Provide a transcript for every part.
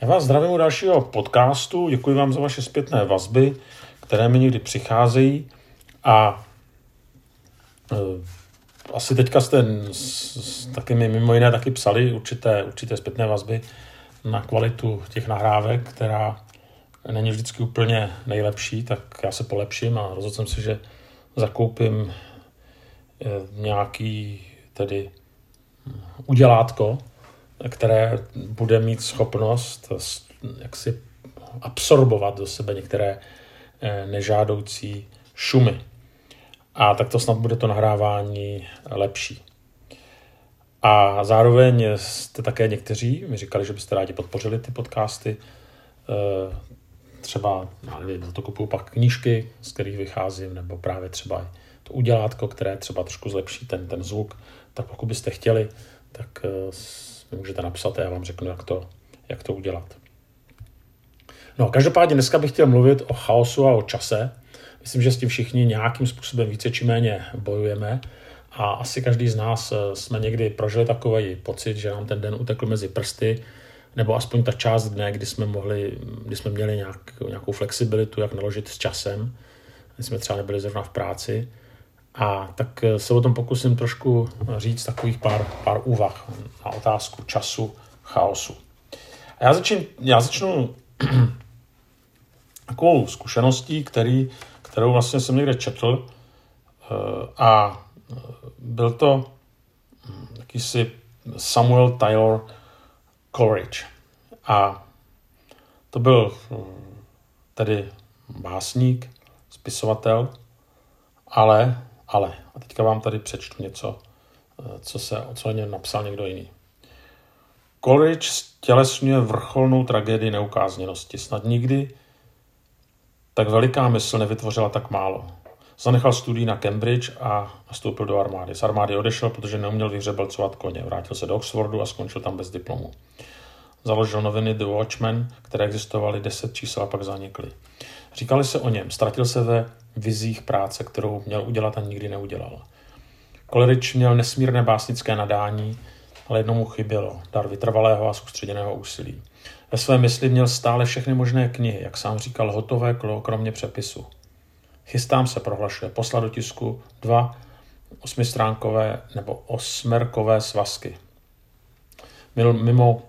Já vás zdravím u dalšího podcastu, děkuji vám za vaše zpětné vazby, které mi někdy přicházejí. A e, asi teďka jste s, taky mi mimo jiné taky psali určité, určité zpětné vazby na kvalitu těch nahrávek, která není vždycky úplně nejlepší, tak já se polepším a rozhodl jsem si, že zakoupím e, nějaký tedy udělátko, které bude mít schopnost jak si absorbovat do sebe některé eh, nežádoucí šumy. A tak to snad bude to nahrávání lepší. A zároveň jste také někteří mi říkali, že byste rádi podpořili ty podcasty. Eh, třeba, já nevím, za to kupuju pak knížky, z kterých vycházím, nebo právě třeba to udělátko, které třeba trošku zlepší ten, ten zvuk. Tak pokud byste chtěli, tak eh, mi můžete napsat a já vám řeknu, jak to, jak to udělat. No, každopádně dneska bych chtěl mluvit o chaosu a o čase. Myslím, že s tím všichni nějakým způsobem více či méně bojujeme a asi každý z nás eh, jsme někdy prožili takový pocit, že nám ten den utekl mezi prsty, nebo aspoň ta část dne, kdy jsme, mohli, kdy jsme měli nějak, nějakou flexibilitu, jak naložit s časem, kdy jsme třeba nebyli zrovna v práci. A tak eh, se o tom pokusím trošku říct takových pár, pár úvah na otázku času, chaosu. A já začnu, já začnu takovou zkušeností, který, kterou vlastně jsem někde četl eh, a eh, byl to hm, jakýsi Samuel Taylor Coleridge. A to byl hm, tedy básník, spisovatel, ale ale, a teďka vám tady přečtu něco, eh, co, se, co o něm napsal někdo jiný. Coleridge tělesňuje vrcholnou tragédii neukázněnosti. Snad nikdy tak veliká mysl nevytvořila tak málo. Zanechal studii na Cambridge a nastoupil do armády. Z armády odešel, protože neuměl vyhřebelcovat koně. Vrátil se do Oxfordu a skončil tam bez diplomu. Založil noviny The Watchman, které existovaly deset čísel a pak zanikly. Říkali se o něm, ztratil se ve vizích práce, kterou měl udělat a nikdy neudělal. Coleridge měl nesmírné básnické nadání, ale jednomu chybělo, dar vytrvalého a soustředěného úsilí. Ve své mysli měl stále všechny možné knihy, jak sám říkal, hotové kromě přepisu. Chystám se, prohlašuje, poslat do tisku dva osmistránkové nebo osmerkové svazky. Mimo,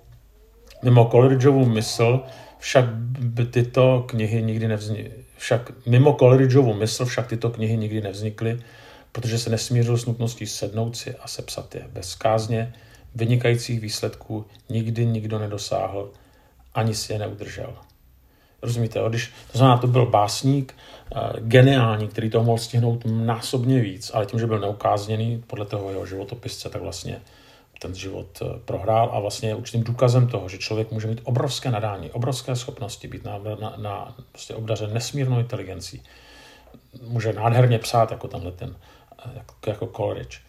mimo Coleridgeovu mysl však by tyto knihy nikdy nevznikly. Však mimo Coleridgeovu mysl však tyto knihy nikdy nevznikly, protože se nesmířil s nutností sednout si a sepsat je. Bez kázně vynikajících výsledků nikdy nikdo nedosáhl, ani si je neudržel. Rozumíte, když, to znamená, to byl básník, eh, geniální, který to mohl stihnout násobně víc, ale tím, že byl neukázněný podle toho jeho životopisce, tak vlastně ten život eh, prohrál a vlastně je určitým důkazem toho, že člověk může mít obrovské nadání, obrovské schopnosti, být na, na, na prostě obdařen nesmírnou inteligencí. Může nádherně psát jako tenhle ten, eh, jako, jako Coleridge.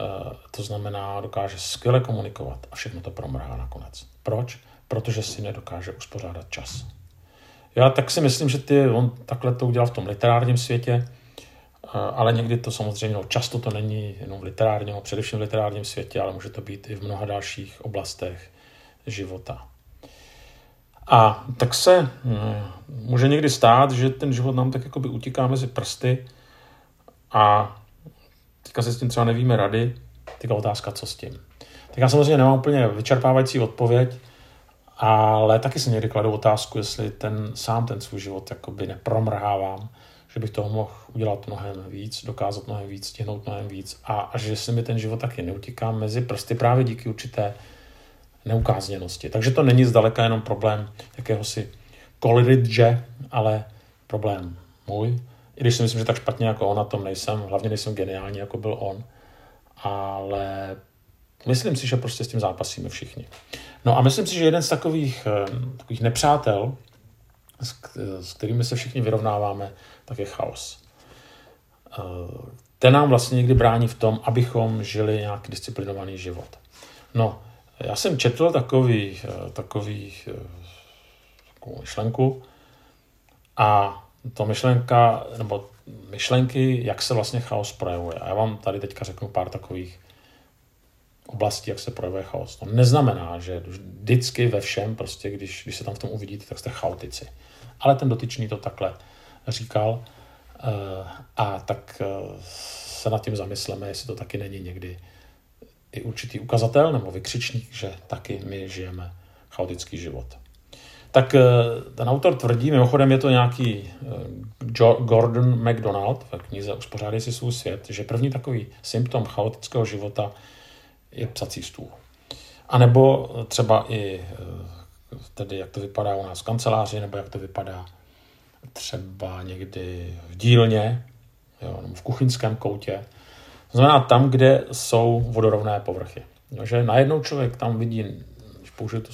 Uh, to znamená, dokáže skvěle komunikovat a všechno to promrhá nakonec. Proč? Protože si nedokáže uspořádat čas. Já tak si myslím, že ty, on takhle to udělal v tom literárním světě, ale někdy to samozřejmě, no, často to není jenom v literárním, především v literárním světě, ale může to být i v mnoha dalších oblastech života. A tak se hm, může někdy stát, že ten život nám tak jakoby utíká mezi prsty a teďka se s tím třeba nevíme rady, teďka otázka, co s tím. Tak já samozřejmě nemám úplně vyčerpávající odpověď, ale taky se někdy kladu otázku, jestli ten sám ten svůj život jakoby nepromrhávám, že bych toho mohl udělat mnohem víc, dokázat mnohem víc, stihnout mnohem víc a, a že se mi ten život taky neutíká mezi prsty právě díky určité neukázněnosti. Takže to není zdaleka jenom problém jakéhosi Coleridge, ale problém můj. I když si myslím, že tak špatně jako on na tom nejsem, hlavně nejsem geniální, jako byl on, ale myslím si, že prostě s tím zápasíme všichni. No a myslím si, že jeden z takových, eh, takových nepřátel, s, kterými se všichni vyrovnáváme, tak je chaos. Eh, ten nám vlastně někdy brání v tom, abychom žili nějaký disciplinovaný život. No, já jsem četl takový, eh, takový eh, takovou myšlenku a to myšlenka, nebo myšlenky, jak se vlastně chaos projevuje. A já vám tady teďka řeknu pár takových oblasti, jak se projevuje chaos. To neznamená, že vždycky ve všem, prostě když, když se tam v tom uvidíte, tak jste chaotici. Ale ten dotyčný to takhle říkal eh, a tak eh, se nad tím zamysleme, jestli to taky není někdy i určitý ukazatel nebo vykřičník, že taky my žijeme chaotický život. Tak eh, ten autor tvrdí, mimochodem je to nějaký Gordon MacDonald v knize Uspořádej si svůj svět, že první takový symptom chaotického života je psací stůl. A nebo třeba i tedy, jak to vypadá u nás v kanceláři, nebo jak to vypadá třeba někdy v dílně, jo, nebo v kuchyňském koutě. To znamená tam, kde jsou vodorovné povrchy. Jo, že najednou člověk tam vidí, když použiju to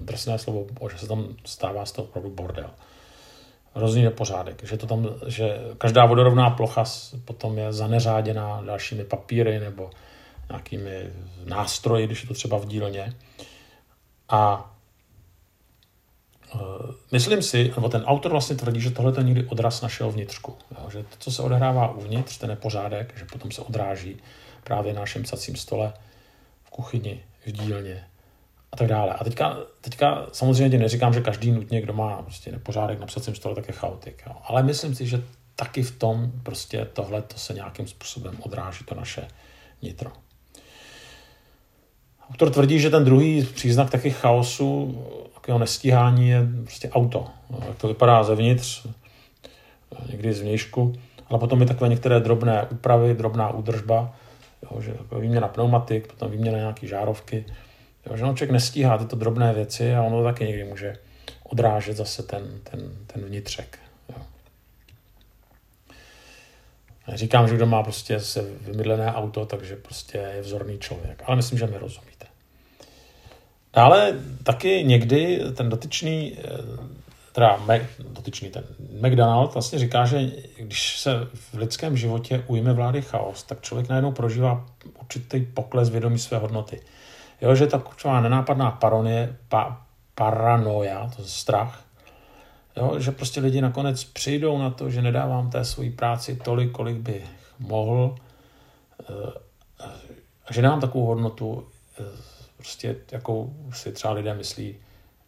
drsné slovo, že se tam stává z toho opravdu bordel. Hrozný nepořádek, že, to tam, že každá vodorovná plocha potom je zaneřáděná dalšími papíry nebo nějakými nástroji, když je to třeba v dílně. A Eh, myslím si, nebo ten autor vlastně tvrdí, že tohle je někdy odraz našeho vnitřku. Jo? Že to, co se odehrává uvnitř, ten nepořádek, že potom se odráží právě na našem psacím stole, v kuchyni, v dílně a tak dále. A teďka, teďka samozřejmě neříkám, že každý nutně, kdo má prostě nepořádek na psacím stole, tak je chaotik. Jo? Ale myslím si, že taky v tom prostě tohle to se nějakým způsobem odráží to naše nitro. Autor tvrdí, že ten druhý příznak taky chaosu takového nestíhání je prostě auto. Jak to vypadá zevnitř, někdy z vnějšku, ale potom i takové některé drobné úpravy, drobná údržba, jo, že výměna pneumatik, potom výměna nějaké žárovky, jo, že on člověk nestíhá tyto drobné věci a ono taky někdy může odrážet zase ten, ten, ten vnitřek. Jo. Říkám, že kdo má prostě se vymydlené auto, takže prostě je vzorný člověk. Ale myslím, že mi rozumíte. Ale taky někdy ten dotyčný, eh, teda Mac, dotyčný ten McDonald vlastně říká, že když se v lidském životě ujme vlády chaos, tak člověk najednou prožívá určitý pokles vědomí své hodnoty. Jo, že ta taková nenápadná paronie, pa, paranoja, to je strach, jo, že prostě lidi nakonec přijdou na to, že nedávám té svojí práci tolik, kolik bych mohl, eh, že nemám takovou hodnotu, eh, prostě jakou si třeba lidé myslí,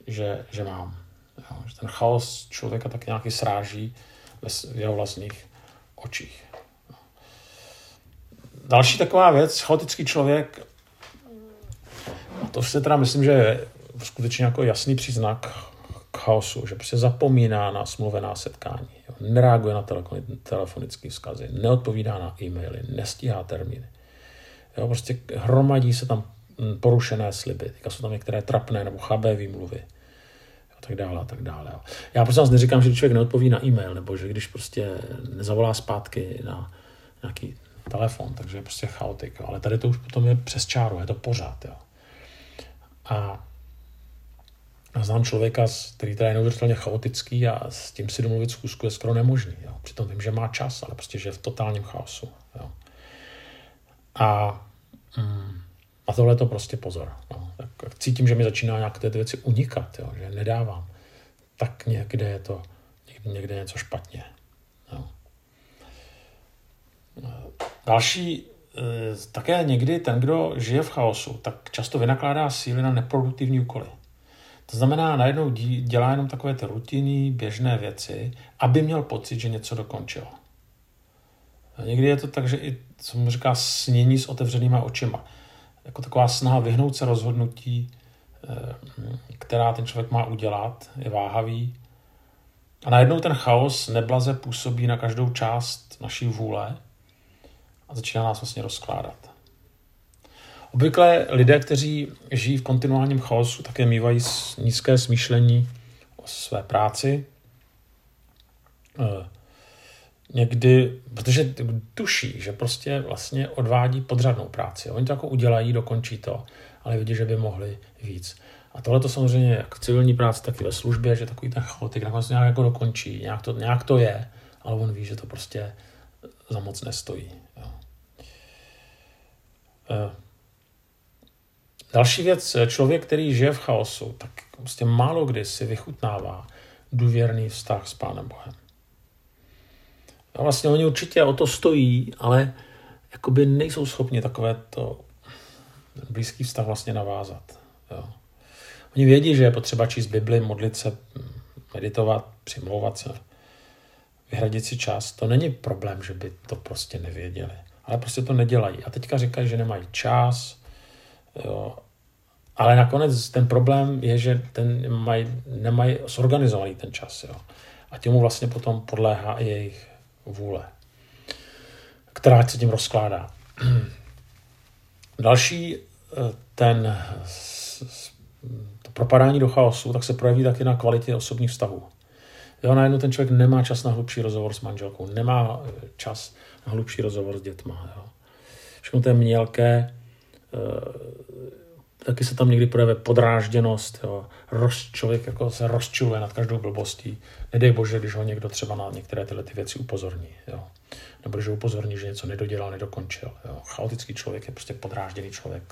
že, že mám. Jo, že ten chaos člověka tak nějaký sráží v jeho vlastních očích. Další taková věc, chaotický člověk, a to si teda myslím, že je skutečně jako jasný příznak k chaosu, že prostě zapomíná na smluvená setkání, jo, nereaguje na telefonické vzkazy, neodpovídá na e-maily, nestíhá termíny. Jo, prostě hromadí se tam porušené sliby. Teďka jsou tam některé trapné nebo chabé výmluvy. A tak dále, a tak dále. Já prostě vás neříkám, že člověk neodpoví na e-mail, nebo že když prostě nezavolá zpátky na nějaký telefon, takže je prostě chaotik. Jo. Ale tady to už potom je přes čáru, je to pořád. Jo. A já znám člověka, který teda je neuvěřitelně chaotický a s tím si domluvit zkusku je skoro nemožný. Jo. Přitom vím, že má čas, ale prostě, že je v totálním chaosu. Jo. A mm, a tohle to prostě pozor. No. Tak cítím, že mi začíná nějak ty věci unikat, jo, že nedávám. Tak někde je to, někde, někde něco špatně. Jo. Další, e, také někdy ten, kdo žije v chaosu, tak často vynakládá síly na neproduktivní úkoly. To znamená, najednou dělá jenom takové ty rutinní, běžné věci, aby měl pocit, že něco dokončil. A někdy je to tak, že i, co mu říká, snění s otevřenýma očima jako taková snaha vyhnout se rozhodnutí, eh, která ten člověk má udělat, je váhavý. A najednou ten chaos neblaze působí na každou část naší vůle a začíná nás vlastně rozkládat. Obvykle lidé, kteří žijí v kontinuálním chaosu, také mývají nízké smýšlení o své práci, eh, někdy, protože tuší, že prostě vlastně odvádí podřadnou práci. Oni to jako udělají, dokončí to, ale vidí, že by mohli víc. A tohle to samozřejmě jak civilní práci, tak i ve službě, že takový ten chaotik nakonec nějak jako dokončí, nějak to, nějak to je, ale on ví, že to prostě za moc nestojí. Jo. E, další věc, člověk, který žije v chaosu, tak prostě málo kdy si vychutnává důvěrný vztah s Pánem Bohem. A vlastně oni určitě o to stojí, ale jakoby nejsou schopni takové to blízký vztah vlastně navázat. Jo. Oni vědí, že je potřeba číst Bibli, modlit se, meditovat, přimlouvat se, vyhradit si čas. To není problém, že by to prostě nevěděli. Ale prostě to nedělají. A teďka říkají, že nemají čas, jo. Ale nakonec ten problém je, že ten maj, nemají zorganizovaný ten čas. Jo. A těmu vlastně potom podléhá i jejich vůle, která se tím rozkládá. Další eh, ten to propadání do chaosu, tak se projeví taky na kvalitě osobních vztahů. Jo, najednou ten člověk nemá čas na hlubší rozhovor s manželkou, nemá eh, čas na hlubší rozhovor s dětma. Jo. Všechno to je mělké, eh, taky se tam někdy projeve podrážděnost, jo. Roz, člověk jako se rozčiluje nad každou blbostí. Nedej bože, když ho někdo třeba na některé tyhle ty věci upozorní. Jo. Nebo že upozorní, že něco nedodělal, nedokončil. Jo. Chaotický člověk je prostě podrážděný člověk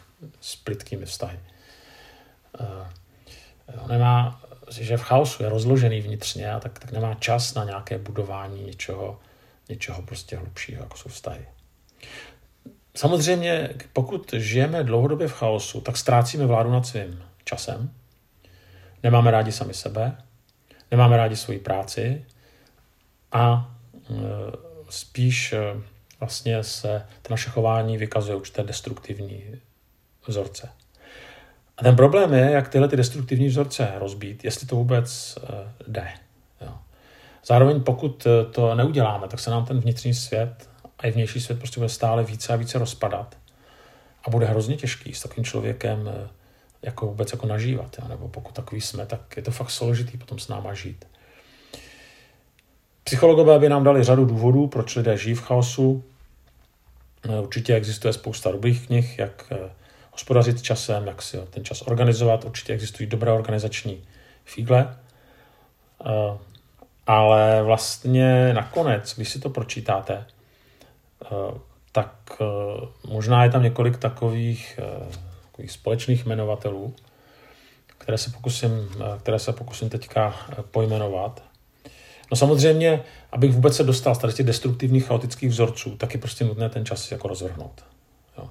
s plitkými vztahy. Uh, nemá, že v chaosu je rozložený vnitřně a tak, tak nemá čas na nějaké budování něčeho, něčeho prostě hlubšího, jako jsou vztahy. Samozřejmě, pokud žijeme dlouhodobě v chaosu, tak ztrácíme vládu nad svým časem. Nemáme rádi sami sebe, nemáme rádi svoji práci a e, spíš e, vlastně se to naše chování vykazuje určité destruktivní vzorce. A ten problém je, jak tyhle ty destruktivní vzorce rozbít, jestli to vůbec e, jde. Zároveň pokud to neuděláme, tak se nám ten vnitřní svět a i vnější svět prostě bude stále více a více rozpadat. A bude hrozně těžký s takovým člověkem eh, jako vůbec jako nažívat. Ja? Nebo pokud takový jsme, tak je to fakt složitý potom s náma žít. Psychologové by nám dali řadu důvodů, proč lidé žijí v chaosu. Eh, určitě existuje spousta dobrých knih, jak eh, hospodařit časem, jak si ten čas organizovat. Určitě existují dobré organizační fígle. Ale vlastně nakonec, když si to pročítáte, tak eh, možná je tam několik takových, eh, takových společných jmenovatelů, které se pokusím, které se pokusím teďka pojmenovat. No samozřejmě, abych vůbec se dostal z těch destruktivních chaotických vzorců, tak je prostě nutné ten čas jako rozvrhnout. Jo.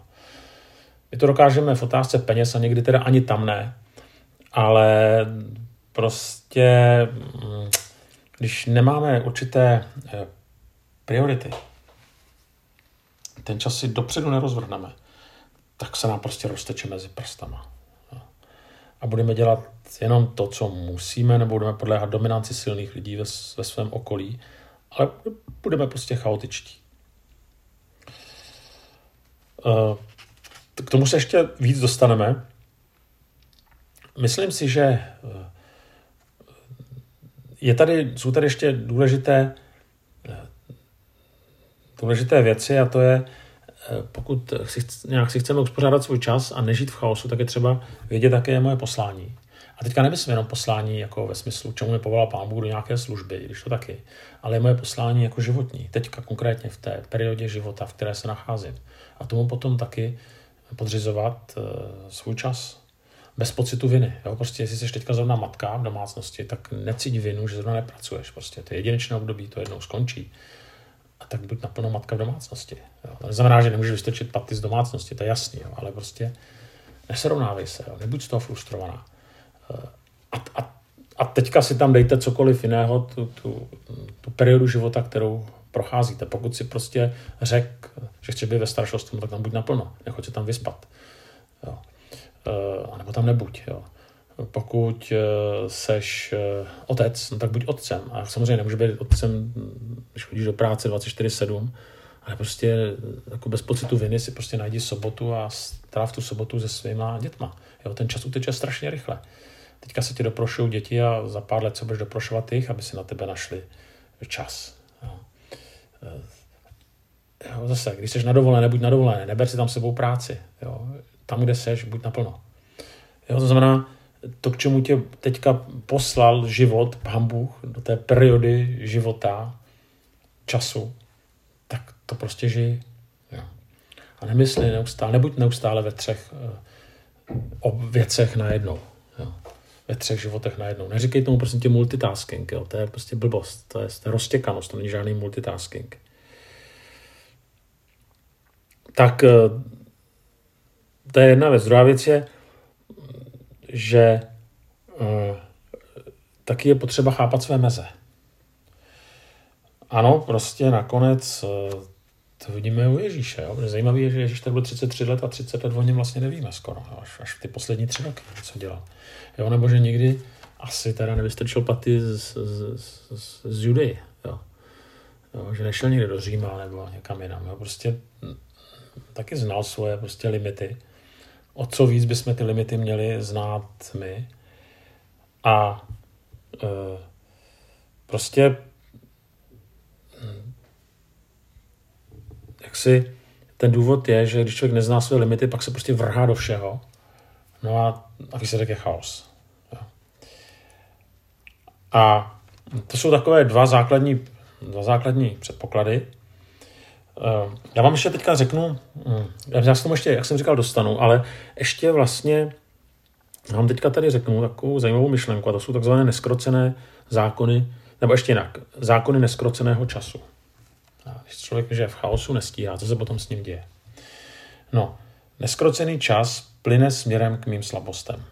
My to dokážeme v otázce peněz a někdy teda ani tam ne, ale prostě, mm, když nemáme určité priority, ten čas si dopředu nerozvrhneme, tak se nám prostě rozteče mezi prstama. A budeme dělat jenom to, co musíme, nebo budeme podléhat dominanci silných lidí ve, ve svém okolí, ale budeme prostě chaotičtí. K tomu se ještě víc dostaneme. Myslím si, že eh, je tady, jsou tady ještě důležité důležité věci a to je, eh, pokud si, nějak si chceme uspořádat svůj čas a nežít v chaosu, tak je třeba vědět, jaké je moje poslání. A teďka nemyslím jenom poslání jako ve smyslu, čemu mě povolal pán Bůh do nějaké služby, když to taky, ale je moje poslání jako životní, teďka konkrétně v té periodě života, v které se nacházím. A tomu potom taky podřizovat uh, svůj čas. Bez pocitu viny. Jo? Prostě jestli jsi teďka zrovna matka v domácnosti, tak necíť vinu, že zrovna nepracuješ. Prostě to je jedinečné období, to jednou skončí a tak buď naplno matka v domácnosti. Jo. To neznamená, že nemůžeš vystočit paty z domácnosti, to je jasný, jo, ale prostě nesrovnávej se, jo, nebuď z toho frustrovaná. Eh, a, a, a teďka si tam dejte cokoliv jiného, tu, tu, tu periodu života, kterou procházíte. Pokud si prostě řek, že chci být ve staršostvu, tak tam buď naplno, nechoď se tam vyspat. Jo. E, a nebo tam nebuď. Jo pokud eh, seš eh, otec, no tak buď otcem. A samozřejmě nemůže být otcem, když chodíš do práce 24-7, ale prostě eh, jako bez pocitu viny si prostě najdi sobotu a stráv tu sobotu se svýma dětma. Jo, ten čas uteče strašně rychle. Teďka se ti doprošují děti a za pár let se budeš doprošovat jich, aby si na tebe našli čas. Jo. Jo, zase, když jsi na dovolené, buď na dovolené, neber si tam sebou práci. Jo. Tam, kde seš, buď naplno. Jo, to znamená, to, k čemu tě teďka poslal život, pán Bůh, do té periody života, času, tak to prostě žij. A nemysli neustále, nebuď neustále ve třech uh, o věcech najednou. Jo. Ve třech životech najednou. Neříkej tomu prostě tě multitasking, jo. to je prostě blbost, to je, to je roztěkanost, to není žádný multitasking. Tak uh, to je jedna věc. Druhá věc je, že uh, taky je potřeba chápat své meze. Ano, prostě nakonec uh, to vidíme u Ježíše. Jo? Zajímavé je, že Ježíš tak byl 33 let a 30 let o něm vlastně nevíme skoro. Jo? Až, až ty poslední tři roky, co dělal. Jo? Nebo že někdy asi teda nevystrčil paty z, z, z, z Judy. Jo? Jo? Že nešel někde do Říma nebo někam jinam. Jo? Prostě taky znal svoje prostě limity. O co víc bychom ty limity měli znát my. A e, prostě jak si ten důvod je, že když člověk nezná své limity, pak se prostě vrhá do všeho. No a, a výsledek je chaos. A to jsou takové dva základní, dva základní předpoklady. Eh, já vám ještě teďka řeknu, hm, já se tomu ještě, jak jsem říkal, dostanu, ale ještě vlastně vám teďka tady řeknu takovou zajímavou myšlenku, a to jsou takzvané neskrocené zákony, nebo ještě jinak, zákony neskroceného času. A když člověk je v chaosu, nestíhá, co se potom s ním děje? No, neskrocený čas plyne směrem k mým slabostem.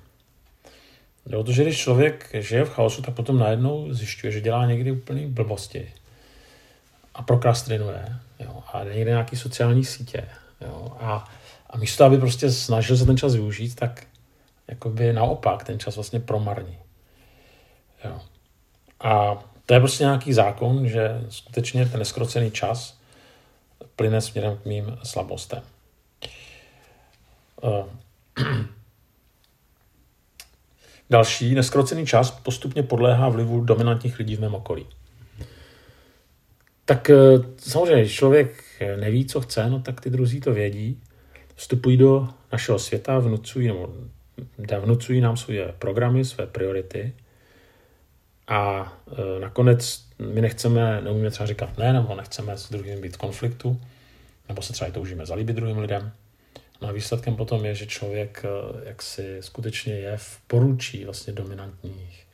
Jo, protože když člověk žije v chaosu, tak potom najednou zjišťuje, že dělá někdy úplný blbosti a prokrastinuje jo, a někde nějaký sociální sítě. Jo, a, a místo, aby prostě snažil se ten čas využít, tak jakoby naopak ten čas vlastně promarní. Jo. A to je prostě nějaký zákon, že skutečně ten neskrocený čas plyne směrem k mým slabostem. Eh, další, neskrocený čas postupně podléhá vlivu dominantních lidí v mém okolí. Tak eh, samozřejmě, když člověk neví, co chce, no tak ty druzí to vědí, vstupují do našeho světa, vnucují, nebo vnucují nám svoje programy, své priority a e, nakonec my nechceme, neumíme třeba říkat ne, nebo nechceme s druhým být v konfliktu, nebo se třeba i toužíme zalíbit druhým lidem. No a výsledkem potom je, že člověk jaksi skutečně je v poručí vlastně dominantních,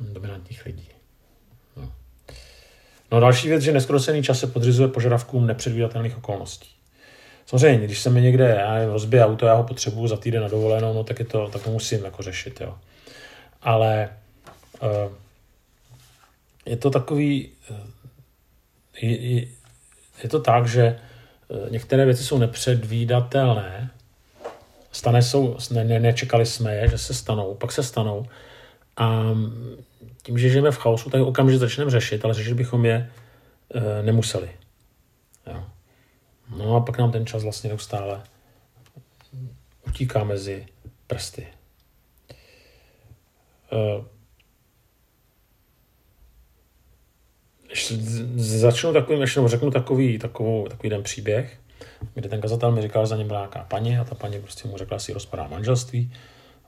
dominantních lidí. No. další věc, že neskrocený čas se podřizuje požadavkům nepředvídatelných okolností. Samozřejmě, když se mi někde rozbije auto, já ho potřebuju za týden na dovolenou, no tak, je to, tak to musím jako řešit. Jo. Ale Eh, je to takový, eh, je, je to tak, že eh, některé věci jsou nepředvídatelné, stane jsou, ne, ne, nečekali jsme je, že se stanou, pak se stanou a tím, že žijeme v chaosu, tak okamžitě začneme řešit, ale řešit bychom je e, nemuseli. Jo. No a pak nám ten čas vlastně neustále utíká mezi prsty. E, začnu takovým, ještě řeknu takový, takovou, takový den příběh, kde ten kazatel mi říkal, že za ním byla nějaká paní a ta paní prostě mu řekla, že si rozpadá manželství.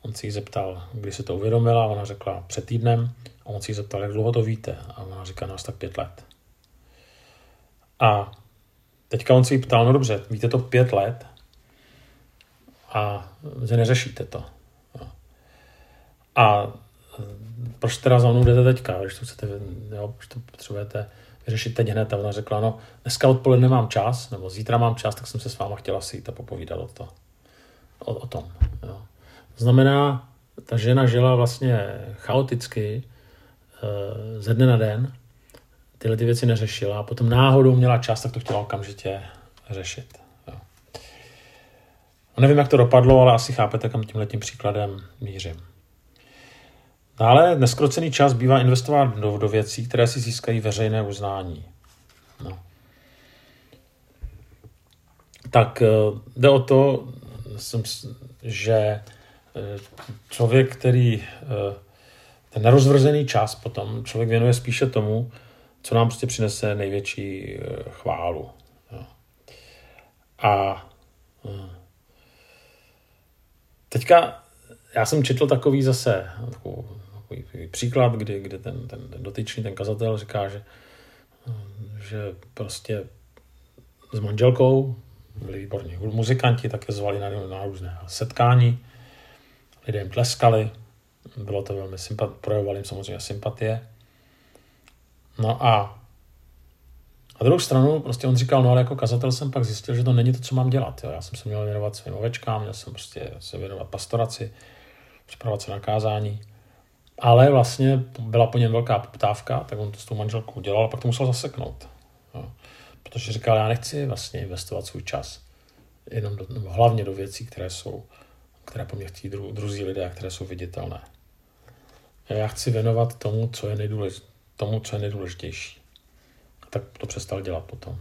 On si ji zeptal, kdy se to uvědomila, ona řekla před týdnem a on si ji zeptal, jak dlouho to víte. A ona říká, no tak pět let. A teďka on si ji ptal, no dobře, víte to pět let a že neřešíte to. A proč teda za mnou jdete teďka, když to chcete, jo, když to potřebujete vyřešit teď hned. A ona řekla, no dneska odpoledne mám čas, nebo zítra mám čas, tak jsem se s váma chtěla sejít a popovídat o, to, o, o tom. Jo. Znamená, ta žena žila vlastně chaoticky e, ze dne na den, tyhle ty věci neřešila a potom náhodou měla čas, tak to chtěla okamžitě řešit. A nevím, jak to dopadlo, ale asi chápete, kam tímhle tím příkladem mířím. Dále neskrocený čas bývá investován do, do věcí, které si získají veřejné uznání. No. Tak eh, jde o to, že eh, člověk, který eh, ten nerozvrzený čas potom člověk věnuje spíše tomu, co nám prostě přinese největší chválu. A teďka já jsem četl takový zase takovou takový příklad, kdy, kdy ten, ten, ten dotyčný, ten kazatel říká, že, že prostě s manželkou byli výborní muzikanti, tak je zvali na, na různé setkání, lidé jim tleskali, bylo to velmi sympat, projevovali jim samozřejmě sympatie. No a A druhou stranu prostě on říkal, no ale jako kazatel jsem pak zjistil, že to není to, co mám dělat. Jo. Já jsem se měl věnovat svým ovečkám, měl jsem prostě se věnovat pastoraci, připravovat se na kázání. Ale vlastně byla po něm velká poptávka, tak on to s tou manželkou dělal a pak to musel zaseknout. Jo. Protože říkal, já nechci vlastně investovat svůj čas jenom do, hlavně do věcí, které jsou, které po mně chtějí dru, druzí lidé a které jsou viditelné. Já chci věnovat tomu, co je, nejdůlež, tomu, co je nejdůležitější. A tak to přestal dělat potom.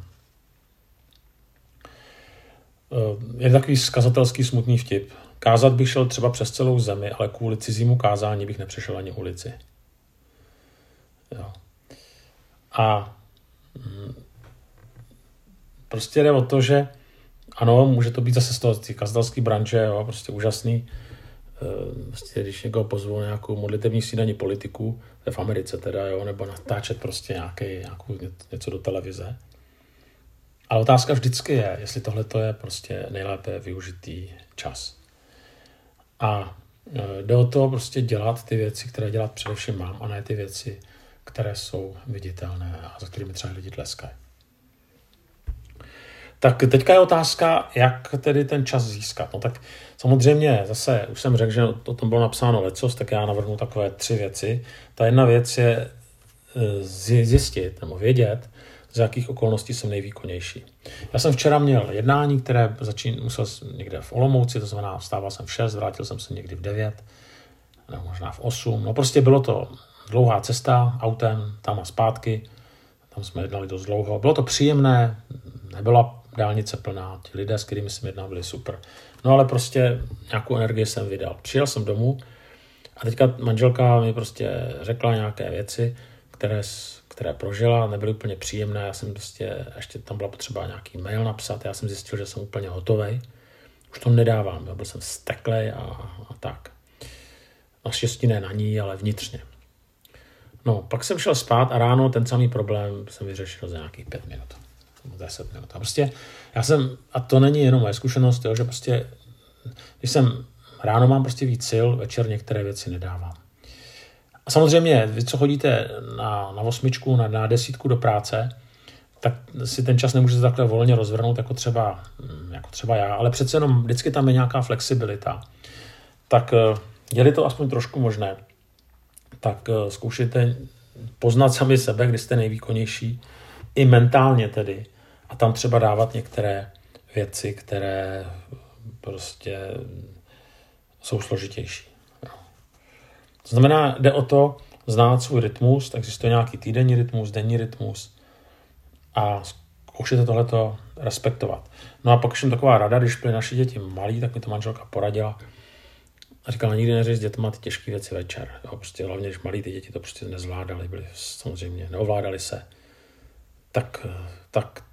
Eh, je takový skazatelský smutný vtip. Kázat bych šel třeba přes celou zemi, ale kvůli cizímu kázání bych nepřešel ani ulici. Jo. A mm, prostě jde o to, že ano, může to být zase z toho kazatelské branže, jo, prostě úžasný. Prostě, když někoho pozvou na nějakou modlitevní snídaní politiku, to je v Americe teda, jo, nebo natáčet prostě nějaký, nějakou, něco do televize. Ale otázka vždycky je, jestli tohle je prostě nejlépe využitý čas. A eh, jde o to prostě dělat ty věci, které dělat především mám, a ne ty věci, které jsou viditelné a za kterými třeba lidi tleskají. Tak teďka je otázka, jak tedy ten čas získat. No tak samozřejmě, zase už jsem řekl, že o tom bylo napsáno lecos, tak já navrhnu takové tři věci. Ta jedna věc je e, zjistit nebo vědět, z jakých okolností jsem nejvýkonnější. Já jsem včera měl jednání, které začín, musel někde v Olomouci, to znamená, vstával jsem v 6, vrátil jsem se někdy v 9, nebo možná v 8. No prostě bylo to dlouhá cesta autem, tam a zpátky, tam jsme jednali dost dlouho. Bylo to příjemné, nebyla dálnice plná, ti lidé, s kterými jsem jednal, byli super. No ale prostě nějakou energii jsem vydal. Přijel jsem domů a teďka manželka mi prostě řekla nějaké věci, které, které prožila, nebyly úplně příjemné. Já jsem prostě, ještě tam byla potřeba nějaký mail napsat, já jsem zjistil, že jsem úplně hotový. Už to nedávám, byl jsem steklej a, a tak. Naštěstí ne na ní, ale vnitřně. No, pak jsem šel spát a ráno ten samý problém jsem vyřešil za nějakých pět minut. 10 minut. A prostě já jsem, a to není jenom moje zkušenost, jo, že prostě, když jsem ráno mám prostě víc sil, večer některé věci nedávám. A samozřejmě, vy co chodíte na, na osmičku, na, na desítku do práce, tak si ten čas nemůžete takhle volně rozvrhnout jako třeba, jako třeba já, ale přece jenom vždycky tam je nějaká flexibilita. Tak eh, je to aspoň trošku možné, tak eh, zkoušejte poznat sami sebe, kdy jste nejvýkonnější, i mentálně tedy, a tam třeba dávat některé věci, které prostě jsou složitější. To znamená, jde o to znát svůj rytmus, tak existuje nějaký týdenní rytmus, denní rytmus a zkoušete tohleto respektovat. No a pak už taková rada, když byly naše děti malí, tak mi to manželka poradila a říkala, nikdy neřeš s dětma ty těžké věci večer. Jo, prostě hlavně, když malí ty děti to prostě nezvládali, byli samozřejmě, neovládali se. Tak, tak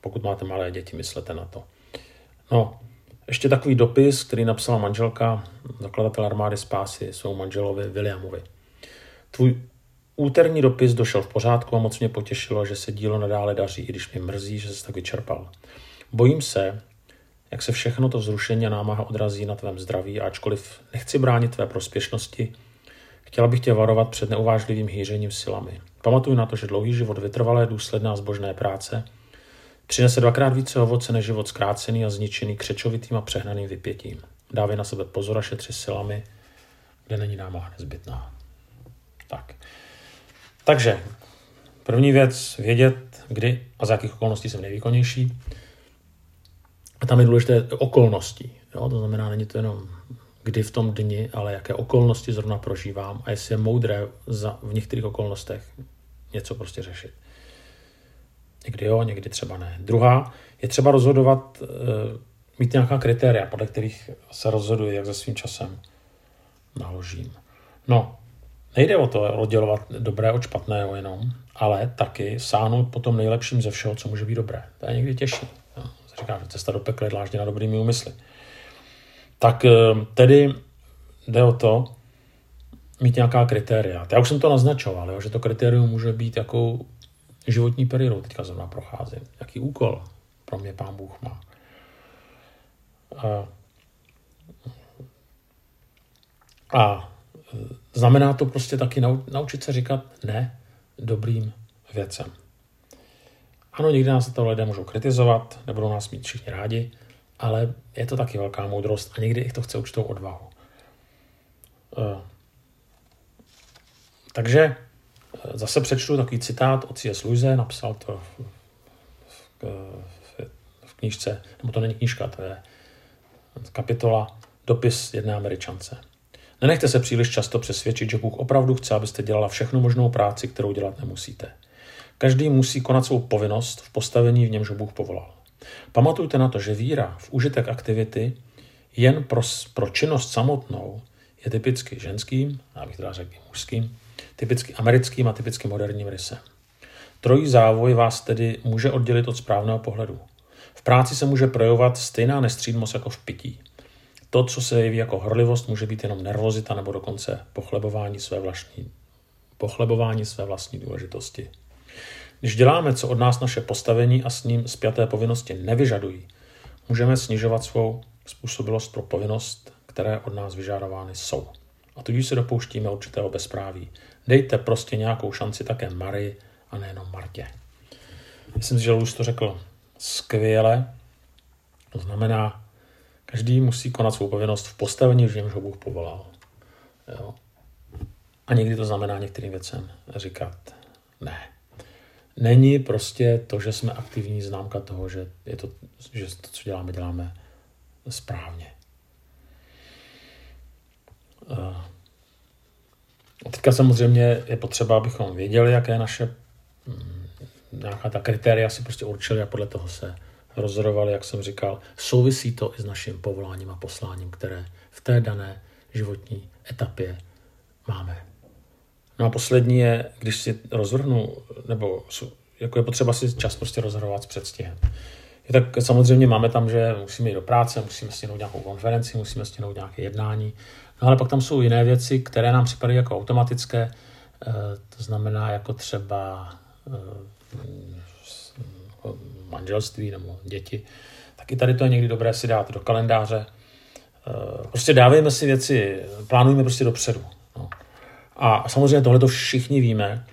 pokud máte malé děti, myslete na to. No, ještě takový dopis, který napsala manželka, zakladatel armády spásy, svou manželovi Williamovi. Tvůj úterní dopis došel v pořádku a moc mě potěšilo, že se dílo nadále daří, i když mě mrzí, že se tak vyčerpal. Bojím se, jak se všechno to vzrušení a námaha odrazí na tvém zdraví a ačkoliv nechci bránit tvé prospěšnosti, chtěla bych tě varovat před neuvážlivým hýřením silami. Pamatuj na to, že dlouhý život vytrvalé důsledná zbožné práce – Přinese dvakrát více ovoce než život zkrácený a zničený křečovitým a přehnaným vypětím. Dávej na sebe pozor a šetři silami, kde není námaha nezbytná. Tak. Takže, první věc, vědět, kdy a za jakých okolností jsem nejvýkonnější. A tam je důležité okolnosti. Jo? To znamená, není to jenom kdy v tom dni, ale jaké okolnosti zrovna prožívám a jestli je moudré za, v některých okolnostech něco prostě řešit. Někdy jo, někdy třeba ne. Druhá je třeba rozhodovat, eh, mít nějaká kritéria, podle kterých se rozhoduji, jak se svým časem naložím. No, nejde o to oddělovat dobré od špatného jenom, ale taky sáhnout po tom nejlepším ze všeho, co může být dobré. To je někdy těžší. No, říká, že cesta do pekla je dlážděna dobrými úmysly. Tak eh, tedy jde o to, mít nějaká kritéria. Já už jsem to naznačoval, jo, že to kritérium může být jako životní periodou teďka zrovna procházím. Jaký úkol pro mě pán Bůh má. A, a znamená to prostě taky naučit se říkat ne dobrým věcem. Ano, někdy nás to lidé můžou kritizovat, nebudou nás mít všichni rádi, ale je to taky velká moudrost a někdy to chce určitou odvahu. Uh, takže zase přečtu takový citát od C.S. Luise, napsal to v, v, v, v knížce, nebo to není knížka, to je kapitola Dopis jedné američance. Nenechte se příliš často přesvědčit, že Bůh opravdu chce, abyste dělala všechnu možnou práci, kterou dělat nemusíte. Každý musí konat svou povinnost v postavení, v němž Bůh povolal. Pamatujte na to, že víra v užitek aktivity jen pro, pro činnost samotnou je typicky ženským, já bych teda řekl mužským, typicky americkým a typicky moderním rysem. Trojí závoj vás tedy může oddělit od správného pohledu. V práci se může projevovat stejná nestřídmost jako v pití. To, co se jeví jako horlivost, může být jenom nervozita nebo dokonce pochlebování své vlastní, pochlebování své vlastní důležitosti. Když děláme, co od nás naše postavení a s ním spjaté povinnosti nevyžadují, můžeme snižovat svou způsobilost pro povinnost, které od nás vyžadovány jsou. A tudíž se dopouštíme určitého bezpráví. Dejte prostě nějakou šanci také Marii a nejenom Martě. Myslím si, že Luz to řekl skvěle. To znamená, každý musí konat svou povinnost v postavení, v němž ho Bůh povolal. Jo. A někdy to znamená některým věcem říkat ne. Není prostě to, že jsme aktivní známka toho, že, je to, že to, co děláme, děláme správně. Teďka samozřejmě je potřeba, abychom věděli, jaké naše mm, nějaká ta kritéria si prostě určili a podle toho se rozhodovali, jak jsem říkal. Souvisí to i s naším povoláním a posláním, které v té dané životní etapě máme. No a poslední je, když si rozvrhnu, nebo jako je potřeba si čas prostě rozhodovat s předstihem. Je tak samozřejmě máme tam, že musíme jít do práce, musíme stihnout nějakou konferenci, musíme stihnout nějaké jednání, no ale pak tam jsou jiné věci, které nám připadají jako automatické, eh, to znamená jako třeba eh, manželství nebo děti, tak i tady to je někdy dobré si dát do kalendáře. Eh, prostě dávejme si věci, plánujme prostě dopředu. No. A samozřejmě tohle to všichni víme,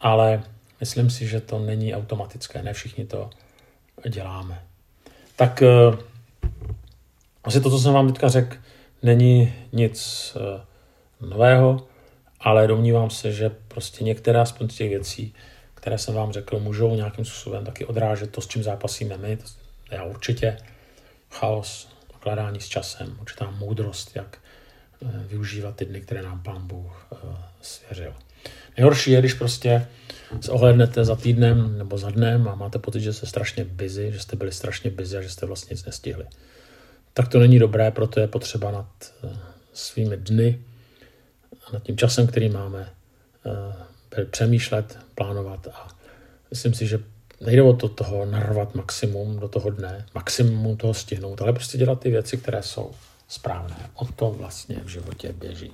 ale myslím si, že to není automatické. Ne všichni to děláme. Tak asi to, co jsem vám teďka řekl, není nic eh, nového, ale domnívám se, že prostě některá z těch věcí které jsem vám řekl, můžou nějakým způsobem taky odrážet to, s čím zápasíme my. Já určitě. Chaos, nakladání s časem, určitá moudrost, jak eh, využívat ty dny, které nám Pán Bůh eh, svěřil. Nejhorší je, když prostě se ohlednete za týdnem nebo za dnem a máte pocit, že jste strašně busy, že jste byli strašně busy a že jste vlastně nic nestihli. Tak to není dobré, proto je potřeba nad eh, svými dny a nad tím časem, který máme, přemýšlet, plánovat a myslím si, že nejde o to toho narvat maximum do toho dne, maximum toho stihnout, ale prostě dělat ty věci, které jsou správné. O to vlastně v životě běží.